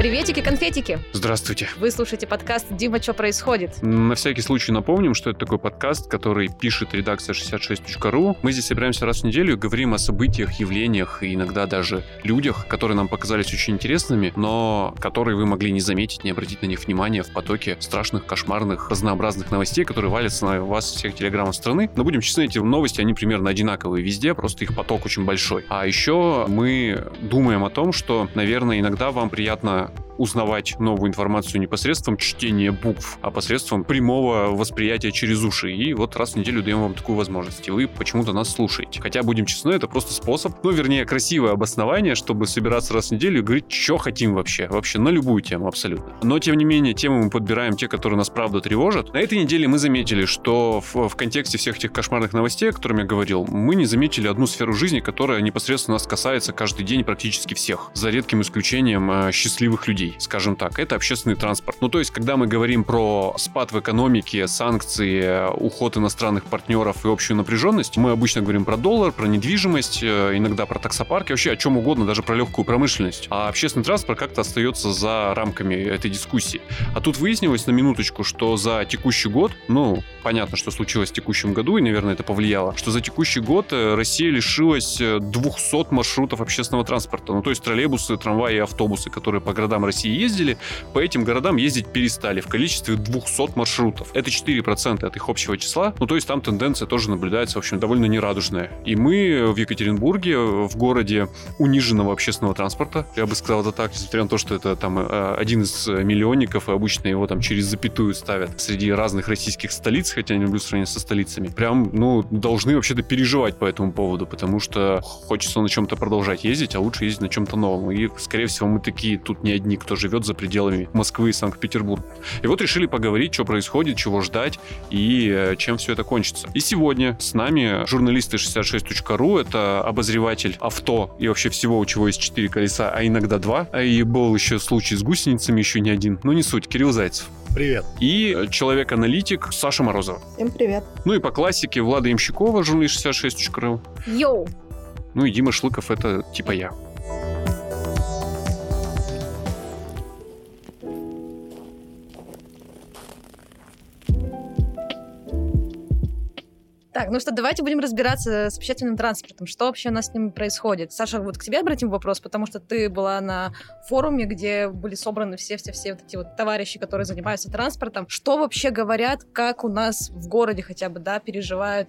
Приветики-конфетики! Здравствуйте. Вы слушаете подкаст «Дима, что происходит?». На всякий случай напомним, что это такой подкаст, который пишет редакция 66.ru. Мы здесь собираемся раз в неделю и говорим о событиях, явлениях и иногда даже людях, которые нам показались очень интересными, но которые вы могли не заметить, не обратить на них внимания в потоке страшных, кошмарных, разнообразных новостей, которые валятся на вас всех телеграммов страны. Но будем честны, эти новости, они примерно одинаковые везде, просто их поток очень большой. А еще мы думаем о том, что, наверное, иногда вам приятно out. Узнавать новую информацию не посредством чтения букв, а посредством прямого восприятия через уши. И вот раз в неделю даем вам такую возможность. И вы почему-то нас слушаете. Хотя, будем честны, это просто способ, ну, вернее, красивое обоснование, чтобы собираться раз в неделю и говорить, что хотим вообще. Вообще на любую тему абсолютно. Но, тем не менее, темы мы подбираем те, которые нас правда тревожат. На этой неделе мы заметили, что в, в контексте всех этих кошмарных новостей, о которых я говорил, мы не заметили одну сферу жизни, которая непосредственно нас касается каждый день практически всех. За редким исключением э, счастливых людей, скажем так. Это общественный транспорт. Ну, то есть, когда мы говорим про спад в экономике, санкции, уход иностранных партнеров и общую напряженность, мы обычно говорим про доллар, про недвижимость, э, иногда про таксопарки, вообще о чем угодно, даже про легкую промышленность. А общественный транспорт как-то остается за рамками этой дискуссии. А тут выяснилось на минуточку, что за текущий год, ну, понятно, что случилось в текущем году, и, наверное, это повлияло, что за текущий год э, Россия лишилась 200 э, маршрутов общественного транспорта. Ну, то есть троллейбусы, трамваи и автобусы, которые по городам России ездили, по этим городам ездить перестали в количестве 200 маршрутов. Это 4% от их общего числа. Ну, то есть там тенденция тоже наблюдается, в общем, довольно нерадужная. И мы в Екатеринбурге, в городе униженного общественного транспорта, я бы сказал это так, несмотря на то, что это там э, один из миллионников, и обычно его там через запятую ставят среди разных российских столиц, хотя я не люблю сравнение со столицами. Прям, ну, должны вообще-то переживать по этому поводу, потому что хочется на чем-то продолжать ездить, а лучше ездить на чем-то новом. И, скорее всего, мы такие тут не одни, кто живет за пределами Москвы и Санкт-Петербурга. И вот решили поговорить, что происходит, чего ждать и э, чем все это кончится. И сегодня с нами журналисты 66.ru, это обозреватель авто и вообще всего, у чего есть четыре колеса, а иногда два. А и был еще случай с гусеницами, еще не один. Ну не суть, Кирилл Зайцев. Привет. И человек-аналитик Саша Морозова. Всем привет. Ну и по классике Влада Ямщикова, журналист 66.ru. Йоу. Ну и Дима Шлыков, это типа я. Так, ну что, давайте будем разбираться с общественным транспортом. Что вообще у нас с ним происходит? Саша, вот к тебе обратим вопрос, потому что ты была на форуме, где были собраны все-все-все вот эти вот товарищи, которые занимаются транспортом. Что вообще говорят, как у нас в городе хотя бы, да, переживают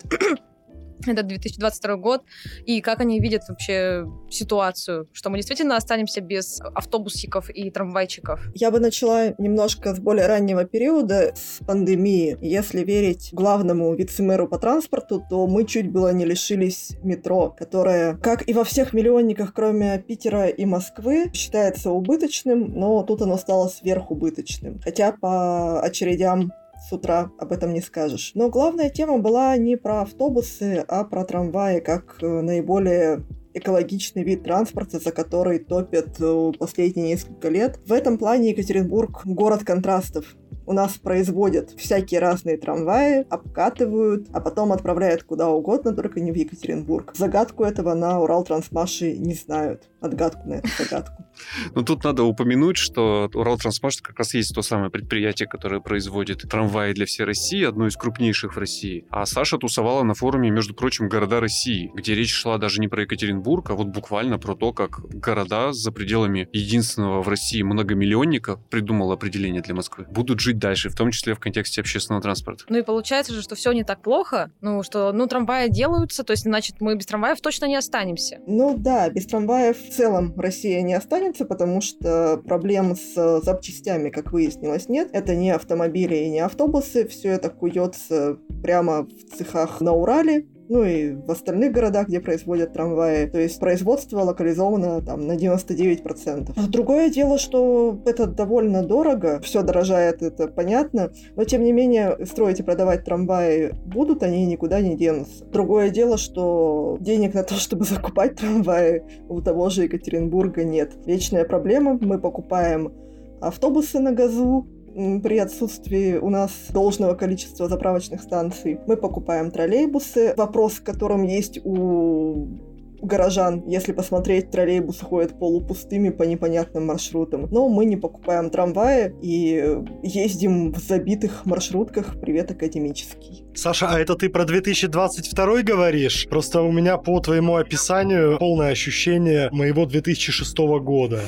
это 2022 год, и как они видят вообще ситуацию, что мы действительно останемся без автобусиков и трамвайчиков? Я бы начала немножко с более раннего периода, с пандемии. Если верить главному вице-мэру по транспорту, то мы чуть было не лишились метро, которое, как и во всех миллионниках, кроме Питера и Москвы, считается убыточным, но тут оно стало сверхубыточным. Хотя по очередям утра об этом не скажешь. Но главная тема была не про автобусы, а про трамваи, как э, наиболее экологичный вид транспорта, за который топят э, последние несколько лет. В этом плане Екатеринбург — город контрастов. У нас производят всякие разные трамваи, обкатывают, а потом отправляют куда угодно, только не в Екатеринбург. Загадку этого на Урал-Трансмаши не знают. Отгадку на эту загадку. Ну, тут надо упомянуть, что Урал-Трансмаш как раз есть то самое предприятие, которое производит трамваи для всей России, одно из крупнейших в России. А Саша тусовала на форуме, между прочим, «Города России», где речь шла даже не про Екатеринбург, а вот буквально про то, как города за пределами единственного в России многомиллионника, придумал определение для Москвы, будут жить дальше, в том числе в контексте общественного транспорта. Ну и получается же, что все не так плохо, ну что, ну трамваи делаются, то есть, значит, мы без трамваев точно не останемся. Ну да, без трамваев в целом Россия не останется, потому что проблем с запчастями, как выяснилось, нет. Это не автомобили и не автобусы, все это куется прямо в цехах на Урале, ну и в остальных городах, где производят трамваи. То есть производство локализовано там на 99%. Другое дело, что это довольно дорого, все дорожает, это понятно, но тем не менее строить и продавать трамваи будут, они никуда не денутся. Другое дело, что денег на то, чтобы закупать трамваи у того же Екатеринбурга нет. Вечная проблема, мы покупаем автобусы на газу, при отсутствии у нас должного количества заправочных станций мы покупаем троллейбусы. Вопрос, которым есть у горожан. Если посмотреть, троллейбусы ходят полупустыми по непонятным маршрутам. Но мы не покупаем трамваи и ездим в забитых маршрутках. Привет, академический. Саша, а это ты про 2022 говоришь? Просто у меня по твоему описанию полное ощущение моего 2006 года.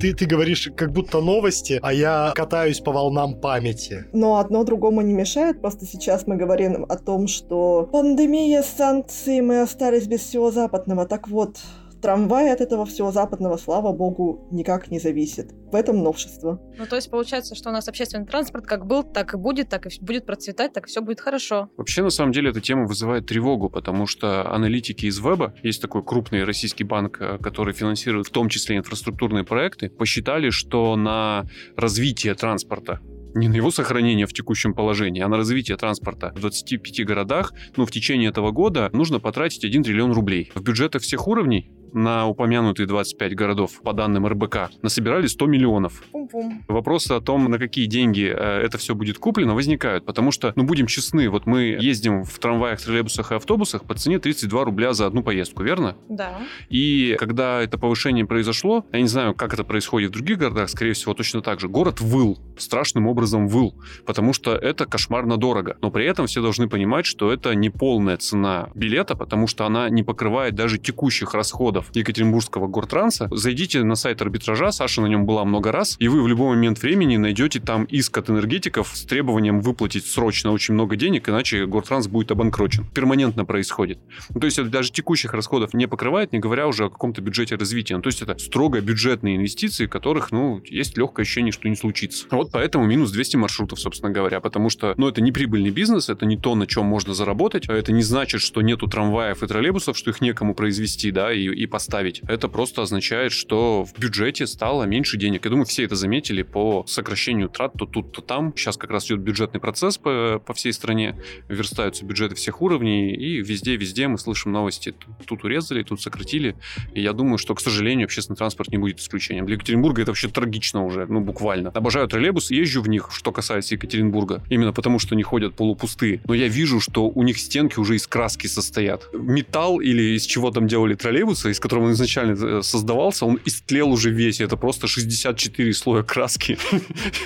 Ты, ты говоришь как будто новости, а я катаюсь по волнам памяти. Но одно другому не мешает, просто сейчас мы говорим о том, что пандемия, санкции, мы остались без всего западного. Так вот, трамвай от этого всего западного, слава богу, никак не зависит. В этом новшество. Ну, то есть получается, что у нас общественный транспорт как был, так и будет, так и будет процветать, так все будет хорошо. Вообще, на самом деле, эта тема вызывает тревогу, потому что аналитики из веба, есть такой крупный российский банк, э, который финансирует в том числе инфраструктурные проекты, посчитали, что на развитие транспорта не на его сохранение в текущем положении, а на развитие транспорта в 25 городах, ну, в течение этого года нужно потратить 1 триллион рублей. В бюджетах всех уровней на упомянутые 25 городов, по данным РБК, насобирали 100 миллионов. Пум-пум. Вопросы о том, на какие деньги э, это все будет куплено, возникают. Потому что, ну, будем честны, вот мы ездим в трамваях, троллейбусах и автобусах по цене 32 рубля за одну поездку, верно? Да. И когда это повышение произошло, я не знаю, как это происходит в других городах, скорее всего, точно так же. Город выл, страшным образом выл, потому что это кошмарно дорого. Но при этом все должны понимать, что это не полная цена билета, потому что она не покрывает даже текущих расходов Екатеринбургского гортранса. Зайдите на сайт арбитража, Саша на нем была много раз, и вы в любой момент времени найдете там иск от энергетиков с требованием выплатить срочно очень много денег, иначе гортранс будет обанкрочен. Перманентно происходит. Ну, то есть это даже текущих расходов не покрывает, не говоря уже о каком-то бюджете развития. Ну, то есть это строго бюджетные инвестиции, которых, ну, есть легкое ощущение, что не случится. Вот поэтому минус 200 маршрутов, собственно говоря, потому что, ну, это не прибыльный бизнес, это не то, на чем можно заработать, а это не значит, что нету трамваев и троллейбусов, что их некому произвести, да, и, и поставить. Это просто означает, что в бюджете стало меньше денег. Я думаю, все это заметили по сокращению трат то тут, то там. Сейчас как раз идет бюджетный процесс по, по всей стране, верстаются бюджеты всех уровней, и везде-везде мы слышим новости. Тут урезали, тут сократили. И я думаю, что, к сожалению, общественный транспорт не будет исключением. Для Екатеринбурга это вообще трагично уже, ну, буквально. Обожаю троллейбус, езжу в них, что касается Екатеринбурга. Именно потому, что они ходят полупустые. Но я вижу, что у них стенки уже из краски состоят. Металл или из чего там делали троллейбусы, из которого он изначально э, создавался, он истлел уже весь. Это просто 64 слоя краски.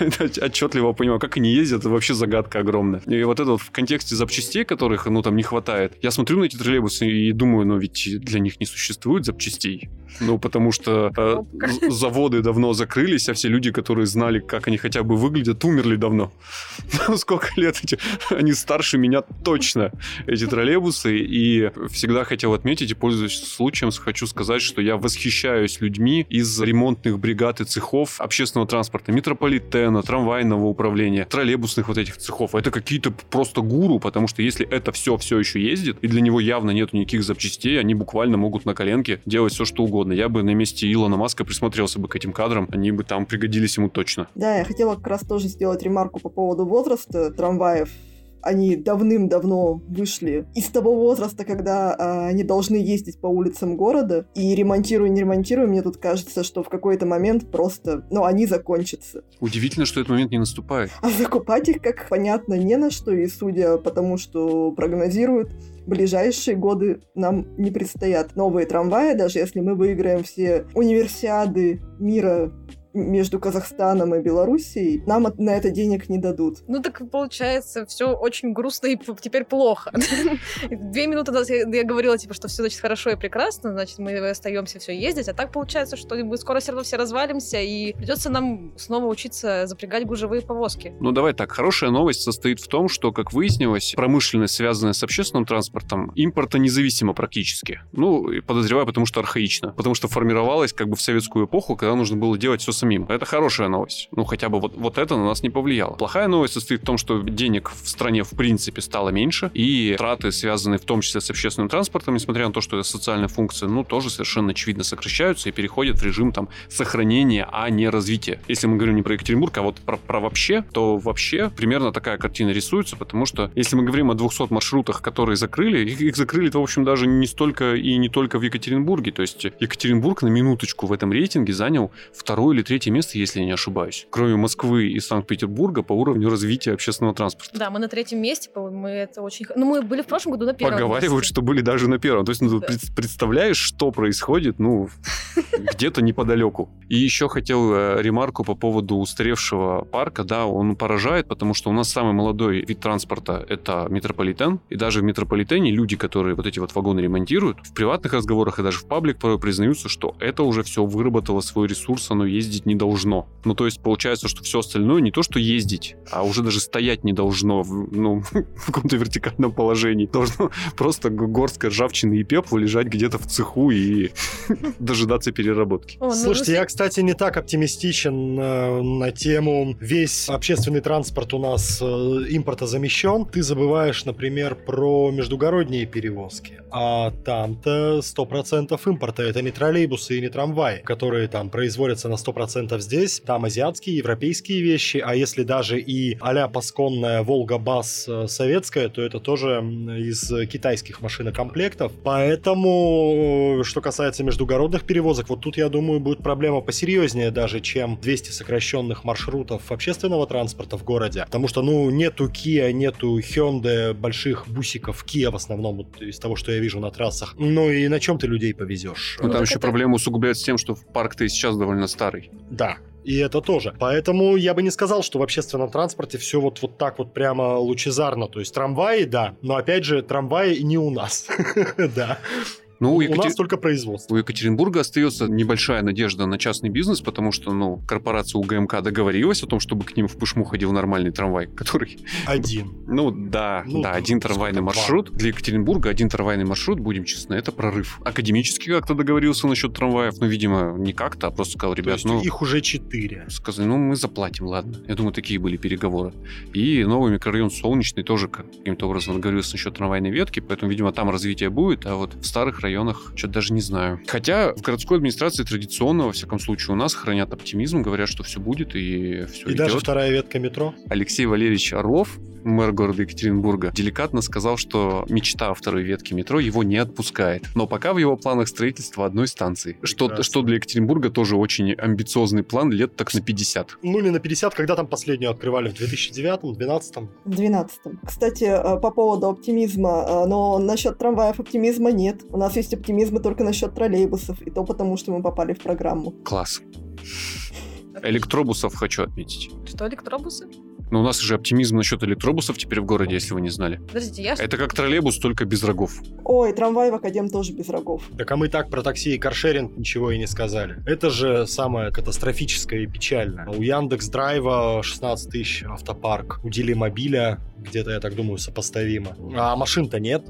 Отчетливо понимаю, как они ездят, это вообще загадка огромная. И вот это вот в контексте запчастей, которых, ну, там не хватает. Я смотрю на эти троллейбусы и думаю, ну, ведь для них не существует запчастей. Ну, потому что э, заводы давно закрылись, а все люди, которые знали, как они хотя бы выглядят, умерли давно. Ну, сколько лет эти? Они старше меня точно, эти троллейбусы. И всегда хотел отметить, и пользуясь случаем, хочу сказать, что я восхищаюсь людьми из ремонтных бригад и цехов общественного транспорта, метрополитена, трамвайного управления, троллейбусных вот этих цехов. Это какие-то просто гуру, потому что если это все все еще ездит, и для него явно нет никаких запчастей, они буквально могут на коленке делать все, что угодно. Я бы на месте Илона Маска присмотрелся бы к этим кадрам, они бы там пригодились ему точно. Да, я хотела как раз тоже сделать ремарку по поводу возраста трамваев они давным-давно вышли из того возраста, когда а, они должны ездить по улицам города. И ремонтируя, не ремонтируя, мне тут кажется, что в какой-то момент просто, ну, они закончатся. Удивительно, что этот момент не наступает. А закупать их, как понятно, не на что. И судя по тому, что прогнозируют, ближайшие годы нам не предстоят новые трамваи, даже если мы выиграем все универсиады мира между Казахстаном и Белоруссией, нам на это денег не дадут. Ну так получается, все очень грустно и теперь плохо. Две минуты назад я говорила, типа, что все значит хорошо и прекрасно, значит, мы остаемся все ездить, а так получается, что мы скоро все равно все развалимся, и придется нам снова учиться запрягать гужевые повозки. Ну давай так, хорошая новость состоит в том, что, как выяснилось, промышленность, связанная с общественным транспортом, импорта независимо практически. Ну, подозреваю, потому что архаично. Потому что формировалась как бы в советскую эпоху, когда нужно было делать все самим. Это хорошая новость. Ну, хотя бы вот, вот это на нас не повлияло. Плохая новость состоит в том, что денег в стране в принципе стало меньше, и траты, связанные в том числе с общественным транспортом, несмотря на то, что это социальная функция, ну, тоже совершенно очевидно сокращаются и переходят в режим там сохранения, а не развития. Если мы говорим не про Екатеринбург, а вот про, про вообще, то вообще примерно такая картина рисуется, потому что если мы говорим о 200 маршрутах, которые закрыли, их, их закрыли-то, в общем, даже не столько и не только в Екатеринбурге. То есть Екатеринбург на минуточку в этом рейтинге занял второе или третье место, если я не ошибаюсь. Кроме Москвы и Санкт-Петербурга по уровню развития общественного транспорта. Да, мы на третьем месте, мы это очень... Ну, мы были в прошлом году на первом Поговаривают, месте. что были даже на первом. То есть, ну, Да. пред- представляешь, что происходит, ну, где-то неподалеку. И еще хотел э, ремарку по поводу устаревшего парка. Да, он поражает, потому что у нас самый молодой вид транспорта — это метрополитен. И даже в метрополитене люди, которые вот эти вот вагоны ремонтируют, в приватных разговорах и даже в паблик порой признаются, что это уже все выработало свой ресурс, оно ездить не должно. Ну, то есть получается, что все остальное не то, что ездить, а уже даже стоять не должно, в, ну, в каком-то вертикальном положении. Должно просто горстка ржавчины и пепла лежать где-то в цеху и дожидаться переработки. Ну, Слушайте, ну, я, кстати, не так оптимистичен э, на тему весь общественный транспорт у нас э, импортозамещен. Ты забываешь, например, про междугородние перевозки. А там-то 100% импорта. Это не троллейбусы и не трамваи, которые там производятся на 100% здесь. Там азиатские, европейские вещи. А если даже и а-ля пасконная Волга-Бас э, советская, то это тоже из китайских машинокомплектов. Поэтому, э, что касается междугородных перевозок, вот тут, я думаю, будет проблема посерьезнее даже, чем 200 сокращенных маршрутов общественного транспорта в городе. Потому что, ну, нету Kia, нету Hyundai, больших бусиков Kia в основном, вот из того, что я вижу на трассах. Ну и на чем ты людей повезешь? Ну, там еще это- проблема усугубляется тем, что парк-то и сейчас довольно старый. Да. И это тоже. Поэтому я бы не сказал, что в общественном транспорте все вот, вот так вот прямо лучезарно. То есть трамваи, да, но опять же, трамваи не у нас. Да. Ну, У Екатер- нас только производство. У Екатеринбурга остается небольшая надежда на частный бизнес, потому что, ну, корпорация УГМК договорилась о том, чтобы к ним в Пышму ходил нормальный трамвай, который, Один. ну, да, Ну, да, один трамвайный сколько, два? маршрут. Для Екатеринбурга один трамвайный маршрут, будем честны, это прорыв. Академически как-то договорился насчет трамваев, ну, видимо, не как-то, а просто сказал, ребят, ну, их уже четыре. сказали, ну, мы заплатим, ладно. Я думаю, такие были переговоры. И новый микрорайон Солнечный тоже как- каким-то образом договорился насчет трамвайной ветки, поэтому, видимо, там развитие будет, а вот в старых районах что-то даже не знаю. Хотя в городской администрации традиционно, во всяком случае, у нас хранят оптимизм, говорят, что все будет и все И идет. даже вторая ветка метро. Алексей Валерьевич Орлов, мэр города Екатеринбурга, деликатно сказал, что мечта о второй ветке метро его не отпускает. Но пока в его планах строительство одной станции. Что, Прекрасно. что для Екатеринбурга тоже очень амбициозный план лет так на 50. Ну, не на 50, когда там последнюю открывали? В 2009 2012 В 12 Кстати, э, по поводу оптимизма, э, но насчет трамваев оптимизма нет. У нас есть оптимизм только насчет троллейбусов, и то потому, что мы попали в программу. Класс. Электробусов хочу отметить. Что, электробусы? Но у нас же оптимизм насчет электробусов теперь в городе, если вы не знали. Подождите, я... Это как троллейбус, только без рогов. Ой, трамвай в Академ тоже без рогов. Так а мы так про такси и каршеринг ничего и не сказали. Это же самое катастрофическое и печальное. У Яндекс Драйва 16 тысяч автопарк. У Делимобиля где-то, я так думаю, сопоставимо. А машин-то нет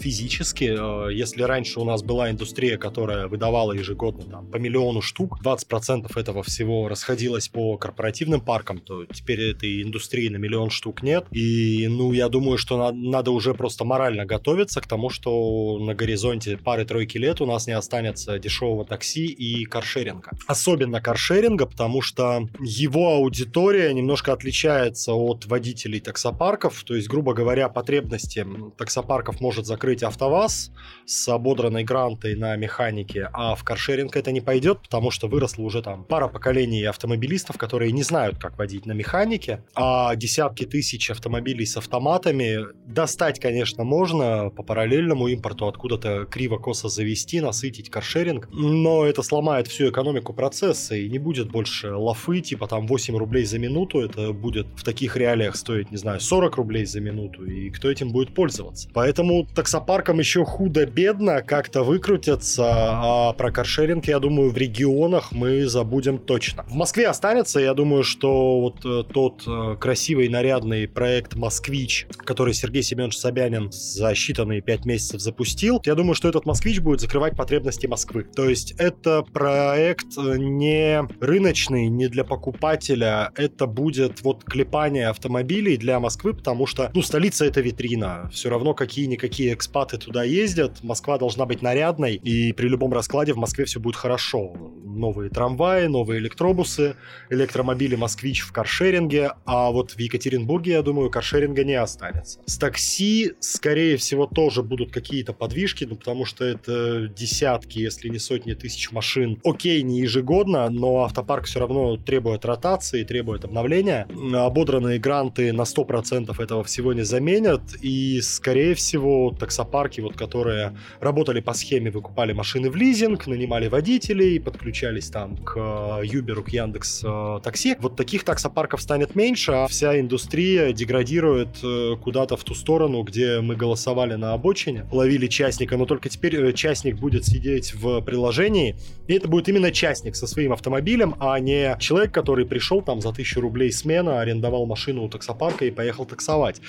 физически, э, если раньше у нас была индустрия, которая выдавала ежегодно там, по миллиону штук, 20% этого всего расходилось по корпоративным паркам, то теперь этой индустрии на миллион штук нет. И, ну, я думаю, что на- надо уже просто морально готовиться к тому, что на горизонте пары-тройки лет у нас не останется дешевого такси и каршеринга. Особенно каршеринга, потому что его аудитория немножко отличается от водителей таксопарков. То есть, грубо говоря, потребности таксопарков может закрыть АвтоВАЗ с ободранной грантой на механике, а в каршеринг это не пойдет, потому что выросло уже там пара поколений автомобилистов, которые не знают, как водить на механике, а десятки тысяч автомобилей с автоматами достать, конечно, можно по параллельному импорту откуда-то криво-косо завести, насытить каршеринг, но это сломает всю экономику процесса и не будет больше лафы, типа там 8 рублей за минуту, это будет в таких реалиях стоить, не знаю, 40 рублей за минуту, и кто этим будет пользоваться. Поэтому таксопаркам еще худо-бедно как-то выкрутятся, а про каршеринг, я думаю, в регионах мы забудем точно. В Москве останется, я думаю, что вот э, тот э, красивый, нарядный проект «Москвич», который Сергей Семенович Собянин за считанные 5 месяцев запустил, я думаю, что этот «Москвич» будет закрывать потребности Москвы. То есть это проект э, не рыночный, не для покупателя, это будет вот клепание автомобилей для Москвы, потому что, ну, столица это витрина. Все равно какие-никакие экспаты туда ездят, Москва должна быть нарядной, и при любом раскладе в Москве все будет хорошо. Новые трамваи, новые электробусы, электромобили «Москвич» в каршеринге, а вот в Екатеринбурге, я думаю, каршеринга не останется. С такси, скорее всего, тоже будут какие-то подвижки, ну, потому что это десятки, если не сотни тысяч машин. Окей, не ежегодно, но автопарк все равно требует ротации, требует обновления. Ободранные гранты на 100% этого всего не заменят, и, скорее всего, таксопарки, вот, которые работали по схеме, выкупали машины в лизинг, нанимали водителей, подключались там к Юберу, к Яндекс э, Такси, вот таких таксопарков станет меньше, а вся индустрия деградирует э, куда-то в ту сторону, где мы голосовали на обочине, ловили частника, но только теперь э, частник будет сидеть в приложении, и это будет именно частник со своим автомобилем, а не человек, который пришел там за тысячу рублей смена, арендовал машину у таксопарка и поехал таксовать.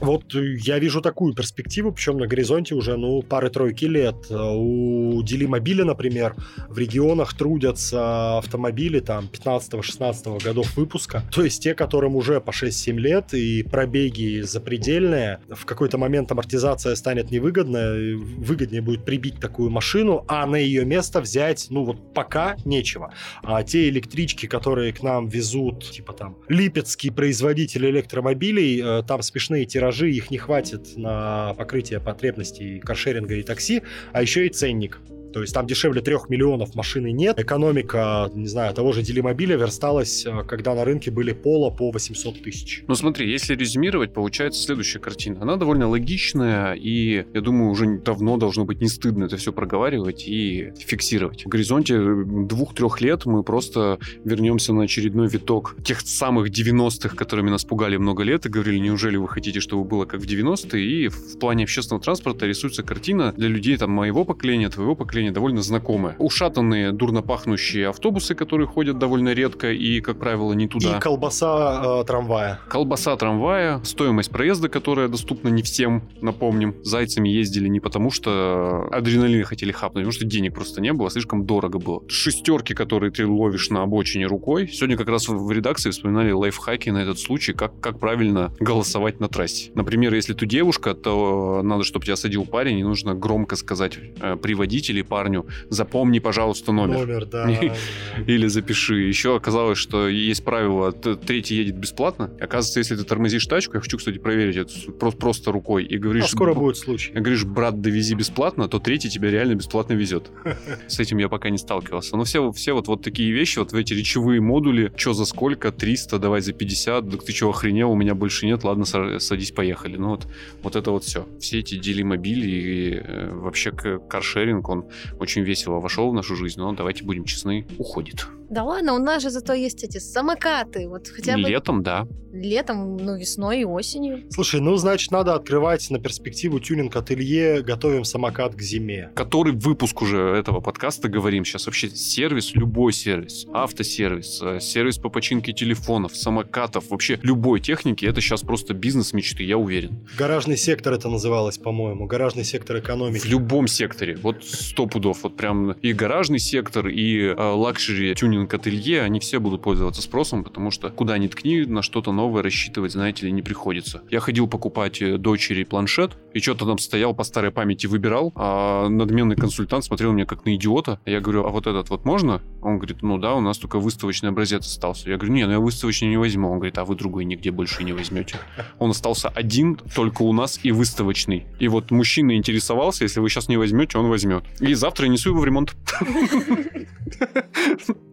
Вот э, я вижу такую перспективу, причем на горизонте уже, ну, пары-тройки лет. У Делимобиля, например, в регионах трудятся автомобили там 15-16 годов выпуска. То есть те, которым уже по 6-7 лет и пробеги запредельные. В какой-то момент амортизация станет невыгодной, выгоднее будет прибить такую машину, а на ее место взять, ну, вот пока нечего. А те электрички, которые к нам везут, типа там, липецкий производитель электромобилей, э, там смешные тиражи тиражи, их не хватит на покрытие потребностей каршеринга и такси, а еще и ценник. То есть там дешевле трех миллионов машины нет. Экономика, не знаю, того же Делимобиля версталась, э, когда на рынке были пола по 800 тысяч. Ну смотри, если резюмировать, получается следующая картина. Она довольно логичная, и я думаю, уже давно должно быть не стыдно это все проговаривать и фиксировать. В горизонте двух-трех лет мы просто вернемся на очередной виток тех самых 90-х, которыми нас пугали много лет и говорили, неужели вы хотите, чтобы было как в 90-е? И в плане общественного транспорта рисуется картина для людей там моего поколения, твоего поколения, направление довольно знакомое. Ушатанные, дурно пахнущие автобусы, которые ходят довольно редко и, как правило, не туда. И колбаса э, трамвая. Колбаса трамвая, стоимость проезда, которая доступна не всем, напомним. Зайцами ездили не потому, что адреналин хотели хапнуть, потому что денег просто не было, слишком дорого было. Шестерки, которые ты ловишь на обочине рукой. Сегодня как раз в редакции вспоминали лайфхаки на этот случай, как, как правильно голосовать на трассе. Например, если ты девушка, то надо, чтобы тебя садил парень, и нужно громко сказать э, при водителе парню, запомни, пожалуйста, номер. Номер, да. Или запиши. Еще оказалось, что есть правило, третий едет бесплатно. Оказывается, если ты тормозишь тачку, я хочу, кстати, проверить это просто рукой, и говоришь... А скоро будет случай. Говоришь, брат, довези бесплатно, то третий тебя реально бесплатно везет. С этим я пока не сталкивался. Но все, все вот, вот такие вещи, вот в эти речевые модули, что за сколько, 300, давай за 50, да ты что, охренел, у меня больше нет, ладно, садись, поехали. Ну вот, вот это вот все. Все эти делимобили и э, вообще каршеринг, он очень весело вошел в нашу жизнь, но давайте будем честны, уходит. Да ладно, у нас же зато есть эти самокаты. Вот хотя бы... Летом, да. Летом, ну, весной и осенью. Слушай, ну, значит, надо открывать на перспективу тюнинг-ателье, готовим самокат к зиме. Который выпуск уже этого подкаста говорим. Сейчас вообще сервис, любой сервис, автосервис, э, сервис по починке телефонов, самокатов, вообще любой техники, это сейчас просто бизнес мечты, я уверен. Гаражный сектор это называлось, по-моему, гаражный сектор экономики. В любом секторе, вот сто пудов, вот прям и гаражный сектор, и э, luxury тюнинг тюнинг-ателье, они все будут пользоваться спросом, потому что куда ни ткни, на что-то новое рассчитывать, знаете ли, не приходится. Я ходил покупать э, дочери планшет, и что-то там стоял по старой памяти выбирал, а надменный консультант смотрел меня как на идиота. Я говорю, а вот этот вот можно? Он говорит, ну да, у нас только выставочный образец остался. Я говорю, не, ну я выставочный не возьму. Он говорит, а вы другой нигде больше не возьмете. Он остался один, только у нас и выставочный. И вот мужчина интересовался, если вы сейчас не возьмете, он возьмет. И завтра я несу его в ремонт.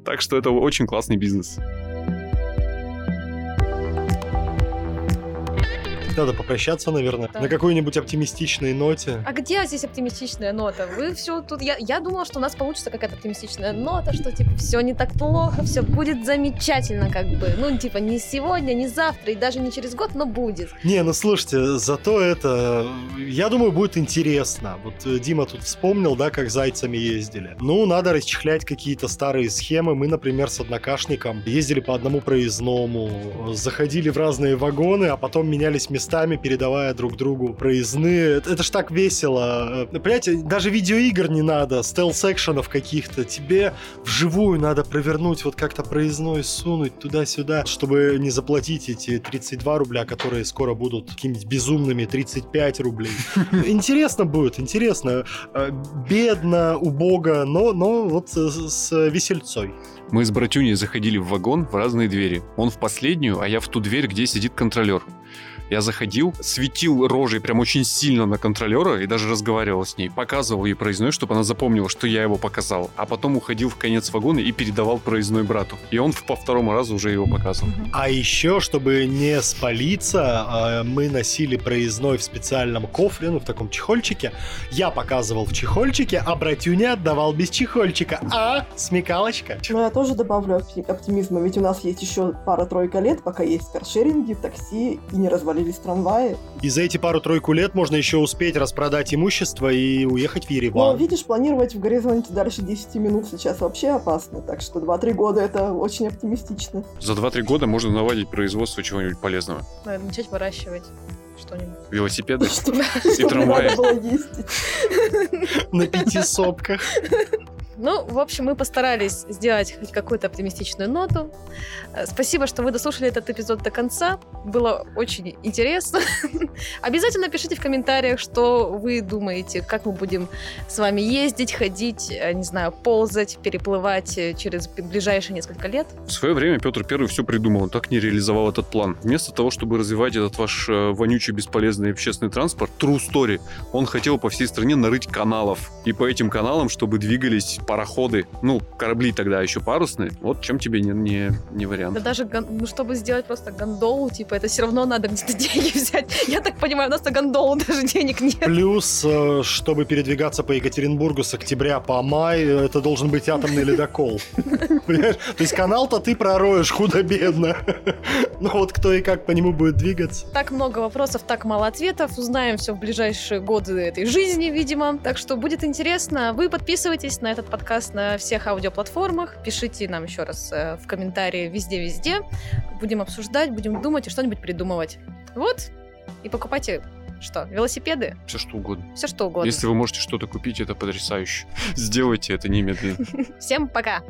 Так что это очень классный бизнес. Надо попрощаться, наверное, да. на какой-нибудь оптимистичной ноте. А где здесь оптимистичная нота? Вы все тут... Я, я думала, что у нас получится какая-то оптимистичная нота, что, типа, все не так плохо, все будет замечательно, как бы. Ну, типа, не сегодня, не завтра, и даже не через год, но будет. Не, ну, слушайте, зато это... Я думаю, будет интересно. Вот э, Дима тут вспомнил, да, как зайцами ездили. Ну, надо расчехлять какие-то старые схемы. Мы, например, с однокашником ездили по одному проездному, заходили в разные вагоны, а потом менялись местами местами передавая друг другу проездные. Это, это ж так весело. Э, Понимаете, даже видеоигр не надо, стелс-экшенов каких-то. Тебе вживую надо провернуть, вот как-то проездной сунуть туда-сюда, чтобы не заплатить эти 32 рубля, которые скоро будут какими-нибудь безумными 35 рублей. Интересно будет, интересно. Э, Бедно, убого, но, но вот с, с весельцой. Мы с братюней заходили в вагон в разные двери. Он в последнюю, а я в ту дверь, где сидит контролер. Я заходил, светил рожей прям очень сильно на контролера и даже разговаривал с ней. Показывал ей проездной, чтобы она запомнила, что я его показал. А потом уходил в конец вагона и передавал проездной брату. И он по второму разу уже его показывал. А еще, чтобы не спалиться, э, мы носили проездной в специальном кофре, ну, в таком чехольчике. Я показывал в чехольчике, а братюня отдавал без чехольчика. А, смекалочка. Но я тоже добавлю опти- оптимизма, ведь у нас есть еще пара-тройка лет, пока есть каршеринги, такси и не развалились трамваи. И за эти пару-тройку лет можно еще успеть распродать имущество и уехать в Но, Ереван. видишь, планировать в горизонте дальше 10 минут сейчас вообще опасно, так что 2-3 года это очень оптимистично. За 2-3 года можно наладить производство чего-нибудь полезного. Надо начать выращивать что-нибудь. Велосипеды. Что, И трамваи. На пяти сопках. Ну, в общем, мы постарались сделать хоть какую-то оптимистичную ноту. Э, Спасибо, что вы дослушали этот эпизод до конца. Было очень интересно. Обязательно пишите в комментариях, что вы думаете, как мы будем с вами ездить, ходить, э, не знаю, ползать, переплывать э, через ближайшие несколько лет. В свое время Петр Первый все придумал, так не реализовал этот план. Вместо того, чтобы развивать этот ваш вонючий, бесполезный общественный транспорт, true story, он хотел по всей стране нарыть каналов. И по этим каналам, чтобы двигались пароходы, ну, корабли тогда еще парусные, вот чем тебе не, не, не вариант. Да даже, ну, чтобы сделать просто гондолу, типа, это все равно надо где-то деньги взять. Я так понимаю, у нас на гондолу даже денег нет. Плюс, э, чтобы передвигаться по Екатеринбургу с октября по май, э, это должен быть атомный ледокол. Понимаешь? То есть канал-то ты пророешь худо-бедно. Но вот кто и как по нему будет двигаться. Так много вопросов, так мало ответов. Узнаем все в ближайшие годы этой жизни, видимо. Так что будет интересно. Вы подписывайтесь на этот подкаст на всех аудиоплатформах. Пишите нам еще раз э, в комментарии везде-везде. Будем обсуждать, будем думать и что-нибудь придумывать. Вот. И покупайте что? Велосипеды? Все что угодно. Все что угодно. Если вы можете что-то купить, это потрясающе. Сделайте это немедленно. Всем пока!